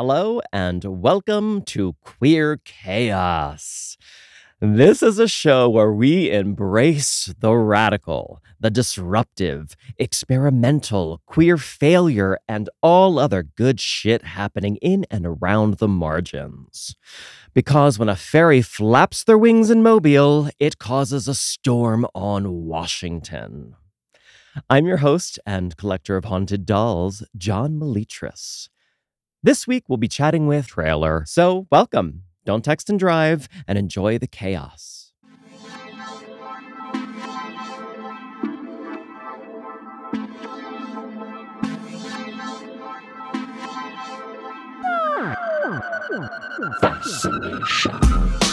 Hello, and welcome to Queer Chaos. This is a show where we embrace the radical, the disruptive, experimental, queer failure, and all other good shit happening in and around the margins. Because when a fairy flaps their wings in Mobile, it causes a storm on Washington. I'm your host and collector of haunted dolls, John Melitris. This week we'll be chatting with Trailer, so welcome. Don't text and drive, and enjoy the chaos. Fascination.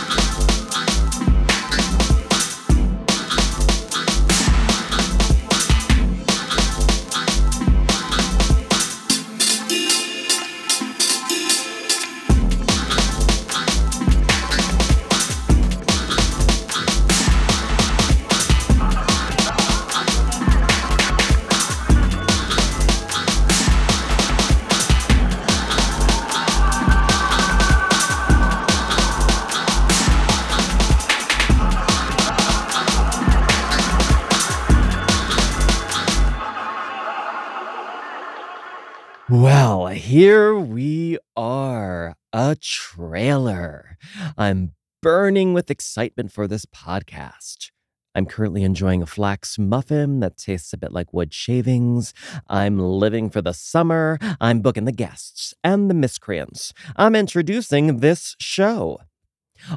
Well, here we are, a trailer. I'm burning with excitement for this podcast. I'm currently enjoying a flax muffin that tastes a bit like wood shavings. I'm living for the summer. I'm booking the guests and the miscreants. I'm introducing this show.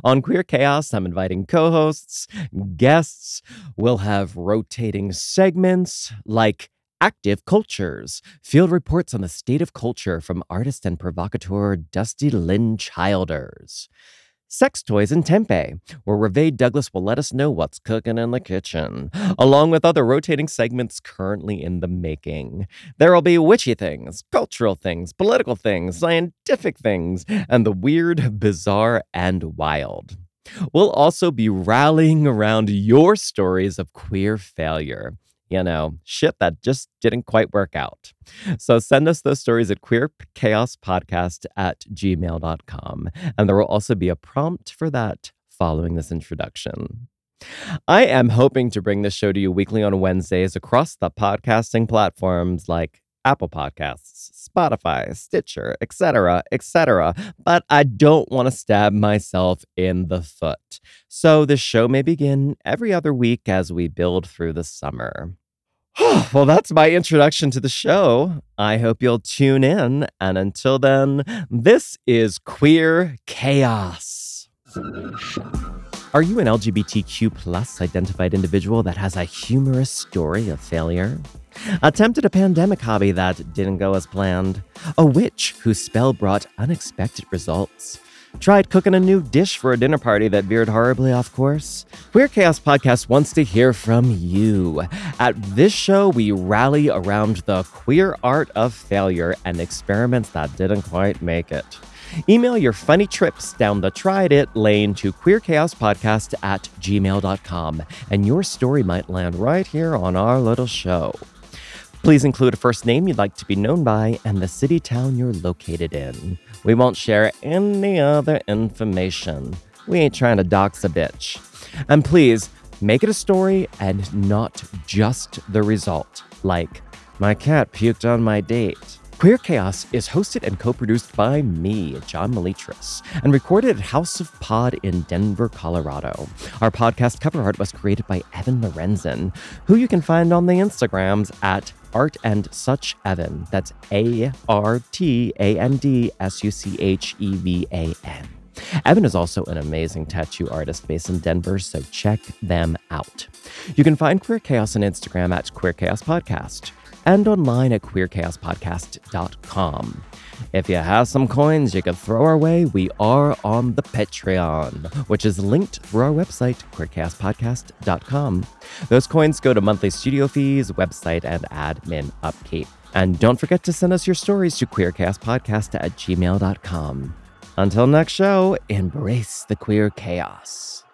On Queer Chaos, I'm inviting co hosts, guests. We'll have rotating segments like Active Cultures, field reports on the state of culture from artist and provocateur Dusty Lynn Childers. Sex Toys and Tempeh, where Reve Douglas will let us know what's cooking in the kitchen, along with other rotating segments currently in the making. There will be witchy things, cultural things, political things, scientific things, and the weird, bizarre, and wild. We'll also be rallying around your stories of queer failure you know, shit that just didn't quite work out. So send us those stories at queerchaospodcast at gmail.com. And there will also be a prompt for that following this introduction. I am hoping to bring this show to you weekly on Wednesdays across the podcasting platforms like Apple Podcasts, Spotify, Stitcher, etc., etc. But I don't want to stab myself in the foot. So the show may begin every other week as we build through the summer. well, that's my introduction to the show. I hope you'll tune in. And until then, this is Queer Chaos. Are you an LGBTQ plus identified individual that has a humorous story of failure? Attempted a pandemic hobby that didn't go as planned? A witch whose spell brought unexpected results? Tried cooking a new dish for a dinner party that veered horribly off course? Queer Chaos Podcast wants to hear from you. At this show, we rally around the queer art of failure and experiments that didn't quite make it. Email your funny trips down the tried it lane to queerchaospodcast at gmail.com, and your story might land right here on our little show. Please include a first name you'd like to be known by and the city town you're located in. We won't share any other information. We ain't trying to dox a bitch. And please, make it a story and not just the result. Like, my cat puked on my date. Queer Chaos is hosted and co produced by me, John Melitris, and recorded at House of Pod in Denver, Colorado. Our podcast cover art was created by Evan Lorenzen, who you can find on the Instagrams at Art and Such Evan. That's A R T A N D S U C H E V A N. Evan is also an amazing tattoo artist based in Denver, so check them out. You can find Queer Chaos on Instagram at Queer Chaos Podcast and online at queerchaospodcast.com. If you have some coins you could throw our way, we are on the Patreon, which is linked through our website, queerchaospodcast.com. Those coins go to monthly studio fees, website, and admin upkeep. And don't forget to send us your stories to queerchaospodcast at gmail.com. Until next show, embrace the queer chaos.